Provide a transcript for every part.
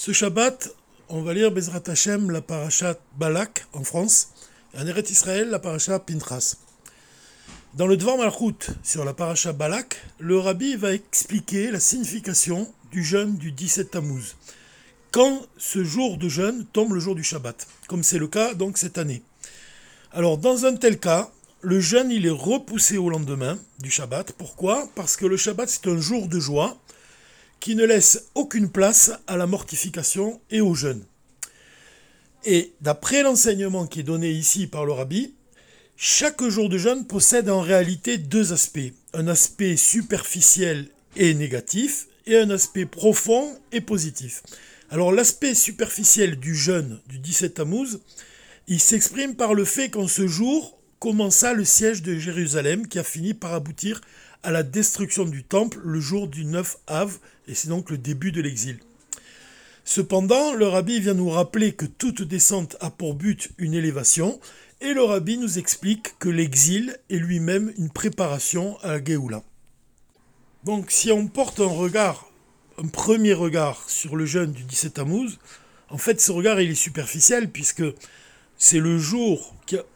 Ce Shabbat, on va lire Bezrat Hashem, la parasha Balak en France, et en Eret Israël, la parasha Pintras. Dans le Dvar Malchut, sur la parasha Balak, le rabbi va expliquer la signification du jeûne du 17 Tammuz. Quand ce jour de jeûne tombe le jour du Shabbat, comme c'est le cas donc cette année. Alors dans un tel cas, le jeûne il est repoussé au lendemain du Shabbat. Pourquoi? Parce que le Shabbat c'est un jour de joie qui ne laisse aucune place à la mortification et au jeûne. Et d'après l'enseignement qui est donné ici par le rabbi, chaque jour de jeûne possède en réalité deux aspects. Un aspect superficiel et négatif et un aspect profond et positif. Alors l'aspect superficiel du jeûne du 17 Tammuz, il s'exprime par le fait qu'en ce jour commença le siège de Jérusalem qui a fini par aboutir à la destruction du temple le jour du 9 Av, et c'est donc le début de l'exil. Cependant, le rabbi vient nous rappeler que toute descente a pour but une élévation, et le rabbi nous explique que l'exil est lui-même une préparation à la Géoula. Donc si on porte un regard, un premier regard sur le jeûne du 17 Tammuz, en fait ce regard il est superficiel puisque c'est le jour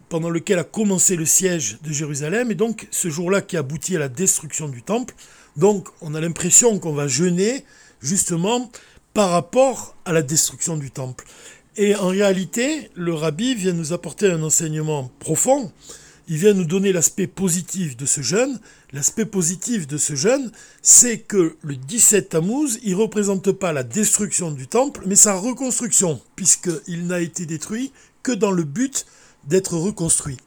pendant lequel a commencé le siège de Jérusalem, et donc ce jour-là qui aboutit à la destruction du temple. Donc on a l'impression qu'on va jeûner justement par rapport à la destruction du temple. Et en réalité, le rabbi vient nous apporter un enseignement profond. Il vient nous donner l'aspect positif de ce jeûne. L'aspect positif de ce jeûne, c'est que le 17 Tammuz, il ne représente pas la destruction du temple, mais sa reconstruction, puisqu'il n'a été détruit que dans le but d'être reconstruit.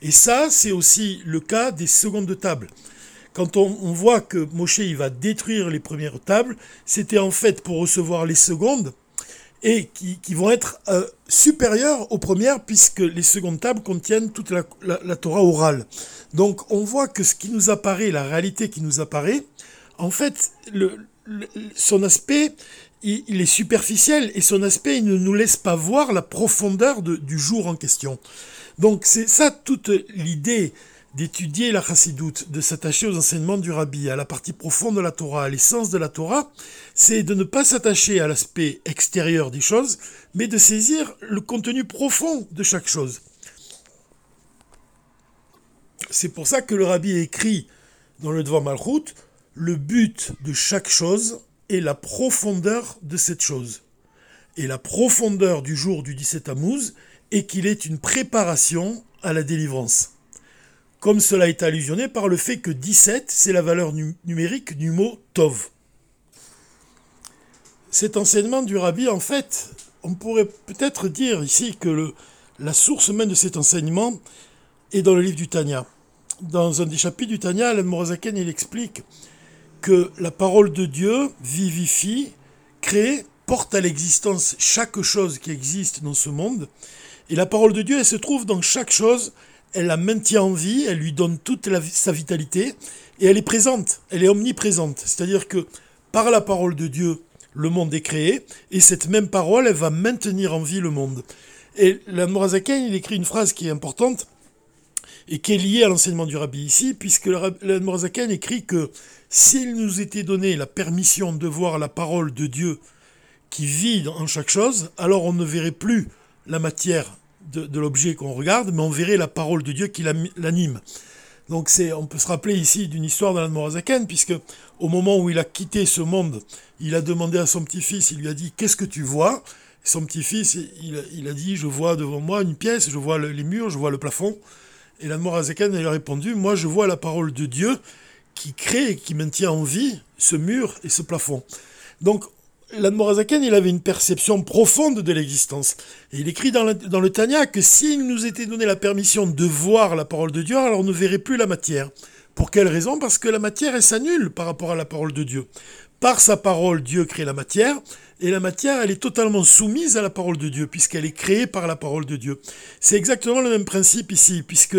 Et ça, c'est aussi le cas des secondes tables. Quand on, voit que Moshe il va détruire les premières tables, c'était en fait pour recevoir les secondes et qui, vont être euh, supérieures aux premières puisque les secondes tables contiennent toute la, Torah orale. Donc on voit que ce qui nous apparaît, la réalité qui nous apparaît, en fait, son aspect, il, est superficiel et son aspect ne nous laisse pas voir la profondeur du jour en question. Donc c'est ça toute l'idée d'étudier la chassidoute, de s'attacher aux enseignements du rabbi, à la partie profonde de la Torah, à l'essence de la Torah, c'est de ne pas s'attacher à l'aspect extérieur des choses, mais de saisir le contenu profond de chaque chose. C'est pour ça que le rabbi écrit dans le Devoir Malchut, le but de chaque chose et la profondeur de cette chose. Et la profondeur du jour du 17 Tammuz est qu'il est une préparation à la délivrance. Comme cela est allusionné par le fait que 17, c'est la valeur numérique du mot Tov. Cet enseignement du rabbi, en fait, on pourrait peut-être dire ici que la source même de cet enseignement est dans le livre du Tanya. Dans un des chapitres du Tanya, Alan Morazaken, il explique que la parole de Dieu vivifie, crée, porte à l'existence chaque chose qui existe dans ce monde. Et la parole de Dieu, elle se trouve dans chaque chose, elle la maintient en vie, elle lui donne toute sa vitalité, et elle est présente, elle est omniprésente. C'est-à-dire que par la parole de Dieu, le monde est créé, et cette même parole, elle va maintenir en vie le monde. Et la Morazaken, il écrit une phrase qui est importante, et qui est liée à l'enseignement du rabbi ici, puisque le Morazaken écrit que s'il nous était donné la permission de voir la parole de Dieu qui vit en chaque chose, alors on ne verrait plus la matière de, l'objet qu'on regarde, mais on verrait la parole de Dieu qui l'anime. Donc c'est, on peut se rappeler ici d'une histoire d'Alan Morazaken, puisque au moment où il a quitté ce monde, il a demandé à son petit-fils, il lui a dit Qu'est-ce que tu vois? Son petit-fils, il, a dit Je vois devant moi une pièce, je vois les murs, je vois le plafond. Et l'Admorazaken lui a répondu Moi, je vois la parole de Dieu qui crée et qui maintient en vie ce mur et ce plafond. Donc, l'Admorazaken, il avait une perception profonde de l'existence. Et il écrit dans le, dans le Tanya que s'il nous était donné la permission de voir la parole de Dieu, alors on ne verrait plus la matière. Pour quelle raison? Parce que la matière, elle s'annule par rapport à la parole de Dieu. Par sa parole, Dieu crée la matière, et la matière, elle est totalement soumise à la parole de Dieu, puisqu'elle est créée par la parole de Dieu. C'est exactement le même principe ici, puisque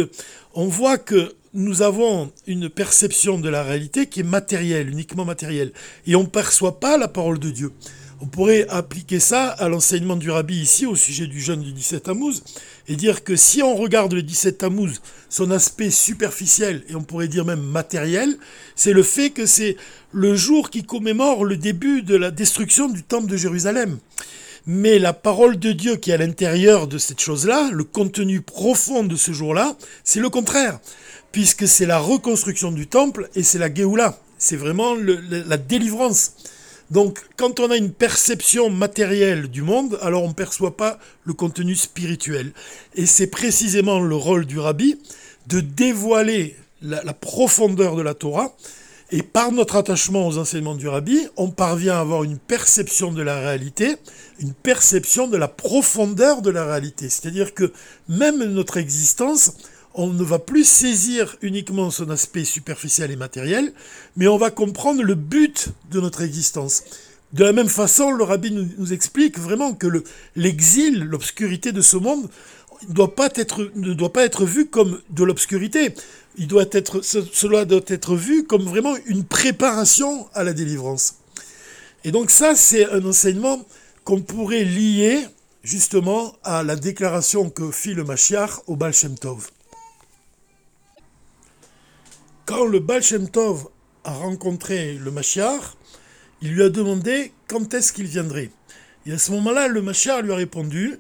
on voit que nous avons une perception de la réalité qui est matérielle, uniquement matérielle, et on ne perçoit pas la parole de Dieu. On pourrait appliquer ça à l'enseignement du rabbi ici au sujet du jeûne du 17 Tammuz et dire que si on regarde le 17 Tammuz, son aspect superficiel et on pourrait dire même matériel, c'est le fait que c'est le jour qui commémore le début de la destruction du temple de Jérusalem. Mais la parole de Dieu qui est à l'intérieur de cette chose-là, le contenu profond de ce jour-là, c'est le contraire, puisque c'est la reconstruction du temple et c'est la Géoula, c'est vraiment la délivrance. Donc, quand on a une perception matérielle du monde, alors on ne perçoit pas le contenu spirituel. Et c'est précisément le rôle du rabbi de dévoiler la, profondeur de la Torah. Et par notre attachement aux enseignements du rabbi, on parvient à avoir une perception de la réalité, une perception de la profondeur de la réalité. C'est-à-dire que même notre existence, on ne va plus saisir uniquement son aspect superficiel et matériel, mais on va comprendre le but de notre existence. De la même façon, le rabbi nous, explique vraiment que l'exil, l'obscurité de ce monde, ne doit pas être vu comme de l'obscurité. Cela doit être vu comme vraiment une préparation à la délivrance. Et donc ça, c'est un enseignement qu'on pourrait lier justement à la déclaration que fit le Mashiach au Baal Tov quand le Baal Shem Tov a rencontré le Mashiach, il lui a demandé quand est-ce qu'il viendrait. Et à ce moment-là, le Mashiach lui a répondu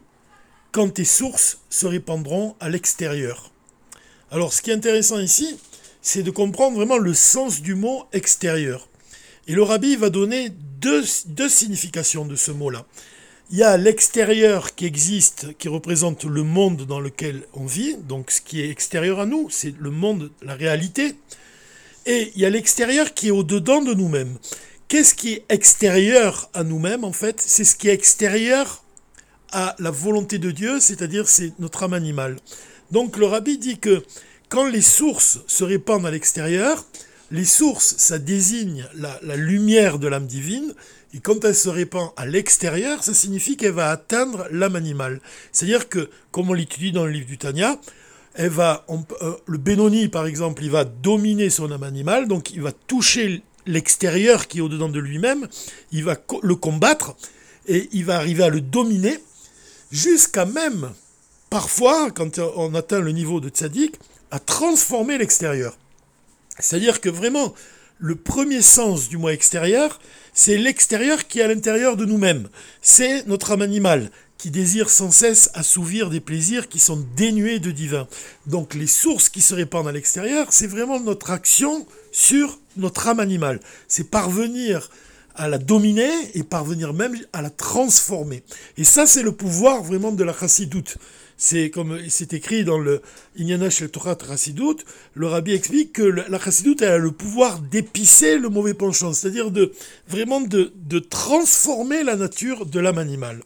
quand tes sources se répandront à l'extérieur. Alors, ce qui est intéressant ici, c'est de comprendre vraiment le sens du mot extérieur. Et le rabbi va donner deux, deux significations de ce mot-là. Il y a l'extérieur qui existe, qui représente le monde dans lequel on vit, donc ce qui est extérieur à nous, c'est le monde, la réalité. Et il y a l'extérieur qui est au-dedans de nous-mêmes. Qu'est-ce qui est extérieur à nous-mêmes, en fait? C'est ce qui est extérieur à la volonté de Dieu, c'est-à-dire c'est notre âme animale. Donc le rabbi dit que quand les sources se répandent à l'extérieur, les sources, ça désigne la, la lumière de l'âme divine, et quand elle se répand à l'extérieur, ça signifie qu'elle va atteindre l'âme animale. C'est-à-dire que, comme on l'étudie dans le livre du Tanya, elle va, euh, le Benoni par exemple, il va dominer son âme animale, donc il va toucher l'extérieur qui est au-dedans de lui-même, il va le combattre et il va arriver à le dominer jusqu'à même, parfois, quand on atteint le niveau de tzaddik, à transformer l'extérieur. C'est-à-dire que vraiment, le premier sens du moi extérieur, c'est l'extérieur qui est à l'intérieur de nous-mêmes. C'est notre âme animale qui désire sans cesse assouvir des plaisirs qui sont dénués de divin. Donc les sources qui se répandent à l'extérieur, c'est vraiment notre action sur notre âme animale. C'est parvenir à la dominer et parvenir même à la transformer. Et ça, c'est le pouvoir vraiment de la chassidoute. C'est comme c'est écrit dans le Inyana Shel Torah le rabbi explique que la chassidoute a le pouvoir d'épicer le mauvais penchant, c'est-à-dire de vraiment de, de transformer la nature de l'âme animale.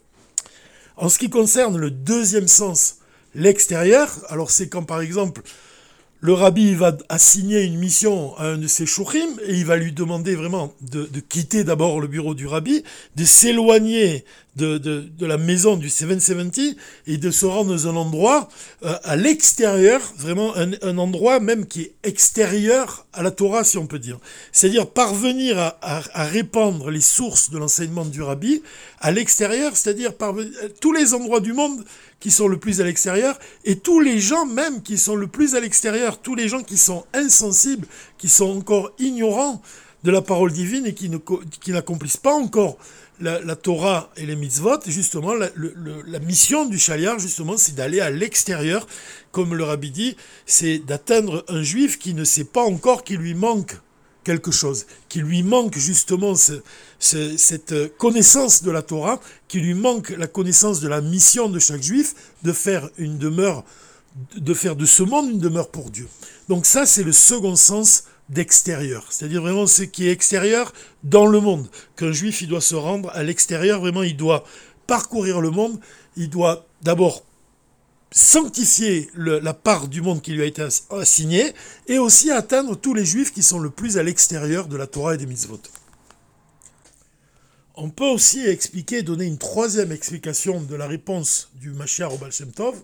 En ce qui concerne le deuxième sens, l'extérieur, alors c'est quand par exemple le rabbi va assigner une mission à un de ses chouchim et il va lui demander vraiment de, quitter d'abord le bureau du rabbi, de s'éloigner de, de, la maison du 770 et de se rendre dans un endroit euh, à l'extérieur, vraiment un, endroit même qui est extérieur à la Torah, si on peut dire. C'est-à-dire parvenir à, à, répandre les sources de l'enseignement du rabbi à l'extérieur, c'est-à-dire tous les endroits du monde qui sont le plus à l'extérieur, et tous les gens même qui sont le plus à l'extérieur, tous les gens qui sont insensibles, qui sont encore ignorants de la parole divine et qui, n'accomplissent pas encore la, Torah et les mitzvot, justement, la, mission du chaliar, justement, c'est d'aller à l'extérieur, comme le rabbi dit, c'est d'atteindre un juif qui ne sait pas encore qu'il lui manque quelque chose, qui lui manque justement cette connaissance de la Torah, qui lui manque la connaissance de la mission de chaque juif de faire une demeure, de faire de ce monde une demeure pour Dieu. Donc ça, c'est le second sens d'extérieur, c'est-à-dire vraiment ce qui est extérieur dans le monde. Qu'un juif, il doit se rendre à l'extérieur, vraiment, il doit parcourir le monde, il doit d'abord sanctifier la part du monde qui lui a été assignée et aussi atteindre tous les juifs qui sont le plus à l'extérieur de la Torah et des mitzvot. On peut aussi expliquer, donner une troisième explication de la réponse du Mashiach au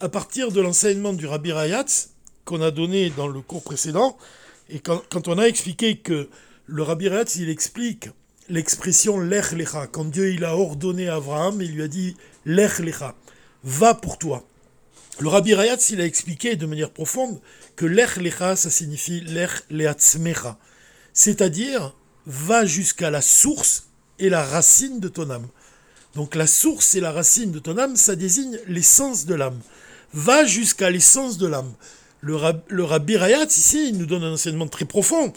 à partir de l'enseignement du Rabbi Rayatz qu'on a donné dans le cours précédent et quand, on a expliqué que le Rabbi Rayatz il explique l'expression lech lecha. Quand Dieu il a ordonné à Abraham, il lui a dit lech lecha, va pour toi. Le Rabbi Rayatz, il a expliqué de manière profonde que lech lecha, ça signifie lech leatzmecha. C'est-à-dire, va jusqu'à la source et la racine de ton âme. Donc la source et la racine de ton âme, ça désigne l'essence de l'âme. Va jusqu'à l'essence de l'âme. Le, Rabbi Rayatz, ici, il nous donne un enseignement très profond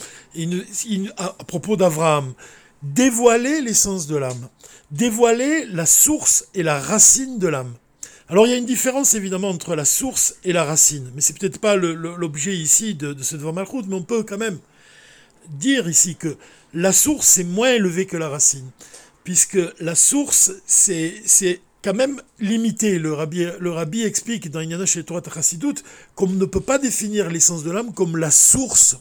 à, propos d'Abraham. Dévoiler l'essence de l'âme. Dévoiler la source et la racine de l'âme. Alors il y a une différence évidemment entre la source et la racine, mais c'est peut-être pas l'objet ici de, de ce devant Malchut, mais on peut quand même dire ici que la source est moins élevée que la racine, puisque la source c'est quand même limité. Le rabbi, explique dans Inyana chez Torah Tachasidut qu'on ne peut pas définir l'essence de l'âme comme la source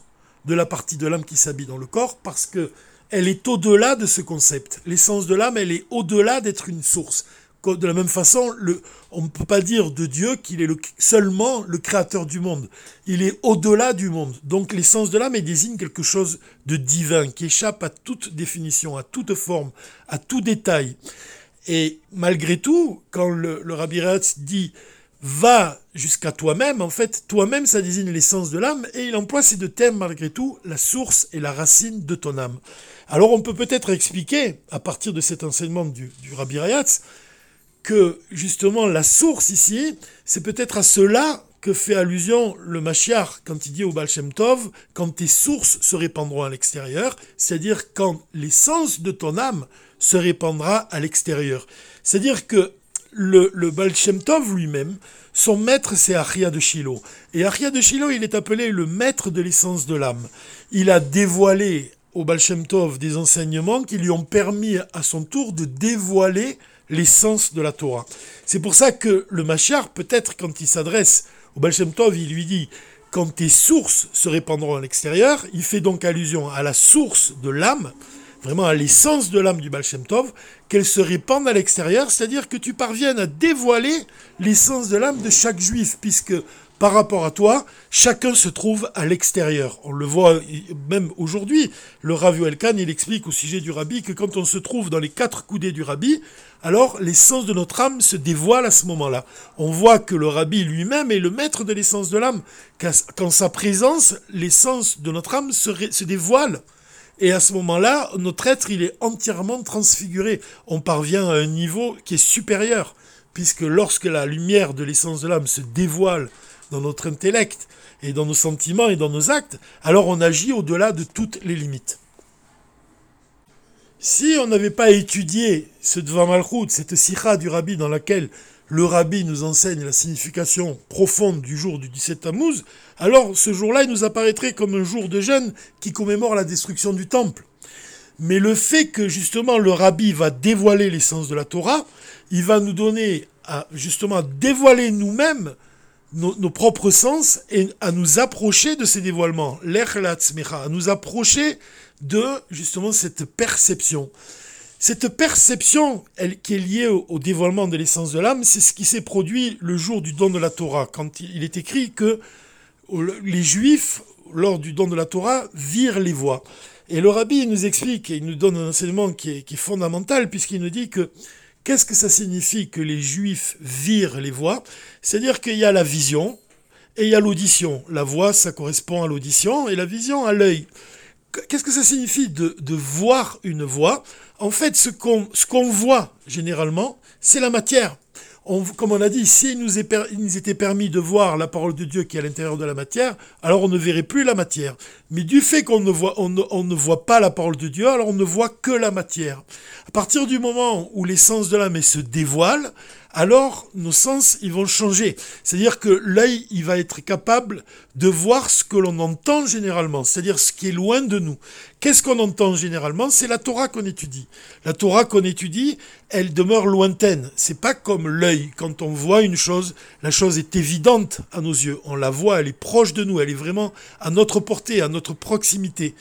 de la partie de l'âme qui s'habille dans le corps, parce que elle est au-delà de ce concept. L'essence de l'âme, elle est au-delà d'être une source de la même façon, on ne peut pas dire de Dieu qu'il est seulement le créateur du monde. Il est au-delà du monde. Donc l'essence de l'âme désigne quelque chose de divin, qui échappe à toute définition, à toute forme, à tout détail. Et malgré tout, quand le, Rabbi Ratz dit va jusqu'à toi-même, en fait, toi-même, ça désigne l'essence de l'âme, et il emploie ces deux thèmes, malgré tout, la source et la racine de ton âme. Alors on peut peut-être expliquer, à partir de cet enseignement du, du Rabbi Rayatz, que justement la source ici, c'est peut-être à cela que fait allusion le Mashiach quand il dit au Baal Shem Tov, quand tes sources se répandront à l'extérieur, c'est-à-dire quand l'essence de ton âme se répandra à l'extérieur. C'est-à-dire que le, le Baal Shem Tov lui-même, son maître c'est Achia de Shiloh. Et Achia de Shiloh, il est appelé le maître de l'essence de l'âme. Il a dévoilé au Baal Shem Tov des enseignements qui lui ont permis à son tour de dévoiler l'essence de la Torah. C'est pour ça que le Machar, peut-être quand il s'adresse au Baal Shem Tov, il lui dit quand tes sources se répandront à l'extérieur, il fait donc allusion à la source de l'âme, vraiment à l'essence de l'âme du Baal Shem Tov, qu'elle se répande à l'extérieur, c'est-à-dire que tu parviennes à dévoiler l'essence de l'âme de chaque juif, puisque par rapport à toi, chacun se trouve à l'extérieur. On le voit même aujourd'hui. Le Rav Elkan, il explique au sujet du rabbi que quand on se trouve dans les quatre coudées du rabbi, alors l'essence de notre âme se dévoile à ce moment-là. On voit que le rabbi lui-même est le maître de l'essence de l'âme, qu'en sa présence, l'essence de notre âme se dévoile. Et à ce moment-là, notre être, il est entièrement transfiguré. On parvient à un niveau qui est supérieur, puisque lorsque la lumière de l'essence de l'âme se dévoile dans notre intellect et dans nos sentiments et dans nos actes, alors on agit au-delà de toutes les limites. Si on n'avait pas étudié ce Dvar Malchut, cette sikha du rabbi dans laquelle le rabbi nous enseigne la signification profonde du jour du 17 Tammuz, alors ce jour-là, il nous apparaîtrait comme un jour de jeûne qui commémore la destruction du temple. Mais le fait que justement le rabbi va dévoiler l'essence de la Torah, il va nous donner à justement dévoiler nous-mêmes nos, propres sens et à nous approcher de ces dévoilements, à nous approcher de justement cette perception. Cette perception qui est liée au, dévoilement de l'essence de l'âme, c'est ce qui s'est produit le jour du don de la Torah, quand il, est écrit que les Juifs, lors du don de la Torah, virent les voix. Et le rabbi nous explique, et il nous donne un enseignement qui est, qui est fondamental, puisqu'il nous dit que Qu'est-ce que ça signifie que les juifs virent les voix? C'est-à-dire qu'il y a la vision et il y a l'audition. La voix, ça correspond à l'audition et la vision à l'œil. Qu'est-ce que ça signifie de, voir une voix? En fait, ce qu'on voit généralement, c'est la matière comme on a dit, s'il nous, nous, était permis de voir la parole de Dieu qui est à l'intérieur de la matière, alors on ne verrait plus la matière. Mais du fait qu'on ne, voit, ne, voit pas la parole de Dieu, alors on ne voit que la matière. À partir du moment où l'essence de l'âme se dévoile, alors nos sens ils vont changer. C'est-à-dire que l'œil il va être capable de voir ce que l'on entend généralement, c'est-à-dire ce qui est loin de nous. Qu'est-ce qu'on entend généralement? C'est la Torah qu'on étudie. La Torah qu'on étudie, elle demeure lointaine. C'est pas comme l'œil. Quand on voit une chose, la chose est évidente à nos yeux. On la voit, elle est proche de nous, elle est vraiment à notre portée, à notre proximité.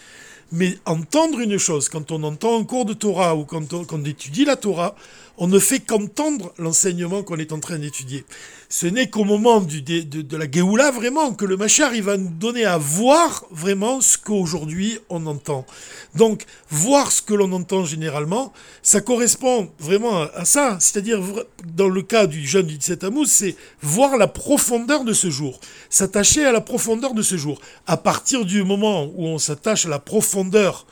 Mais entendre une chose, quand on entend un cours de Torah ou quand on, étudie la Torah, on ne fait qu'entendre l'enseignement qu'on est en train d'étudier. Ce n'est qu'au moment de, la Géoula, vraiment, que le Machar, va nous donner à voir vraiment ce qu'aujourd'hui on entend. Donc, voir ce que l'on entend généralement, ça correspond vraiment à, ça. C'est-à-dire, dans le cas du jeûne du 17 Tammuz, c'est voir la profondeur de ce jour. S'attacher à la profondeur de ce jour. À partir du moment où on s'attache à la profondeur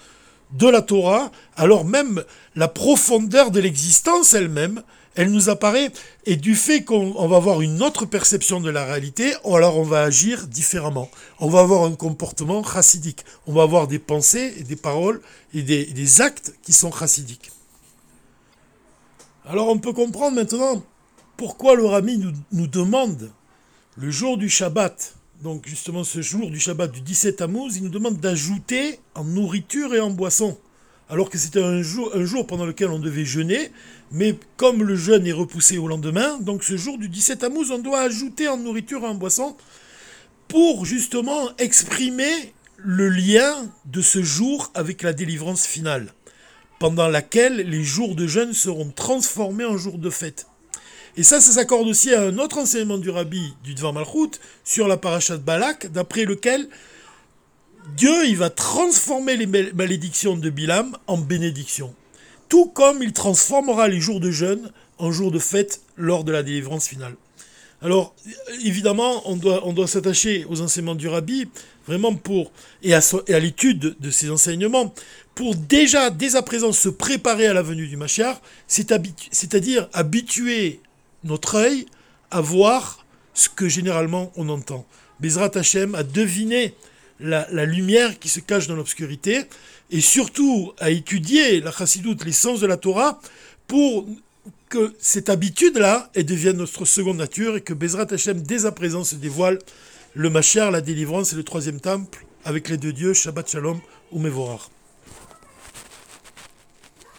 de la Torah, alors même la profondeur de l'existence elle-même, elle nous apparaît, et du fait qu'on va avoir une autre perception de la réalité, alors on va agir différemment. On va avoir un comportement chassidique. On va avoir des pensées et des paroles et des, actes qui sont chassidiques. Alors on peut comprendre maintenant pourquoi le Rami nous, demande, le jour du Shabbat, donc justement ce jour du Shabbat du 17 Tammuz, il nous demande d'ajouter en nourriture et en boisson. Alors que c'était un jour, pendant lequel on devait jeûner, mais comme le jeûne est repoussé au lendemain, donc ce jour du 17 Tammuz, on doit ajouter en nourriture et en boisson pour justement exprimer le lien de ce jour avec la délivrance finale, pendant laquelle les jours de jeûne seront transformés en jours de fête. Et ça, ça s'accorde aussi à un autre enseignement du rabbi du Dvar Malchut sur la paracha de Balak, d'après lequel Dieu il va transformer les malédictions de Bilam en bénédictions. Tout comme il transformera les jours de jeûne en jours de fête lors de la délivrance finale. Alors, évidemment, on doit, s'attacher aux enseignements du rabbi, vraiment pour, et à, l'étude de ces enseignements, pour déjà, dès à présent, se préparer à la venue du Mashiach, c'est-à-dire habituer notre œil à voir ce que généralement on entend. Bezrat Hashem a deviné la, lumière qui se cache dans l'obscurité et surtout à étudier la chassidoute, les sens de la Torah, pour que cette habitude-là devienne notre seconde nature et que Bezrat Hashem, dès à présent, se dévoile le Machar, la délivrance et le troisième temple avec les deux dieux, Shabbat Shalom ou Mevorar.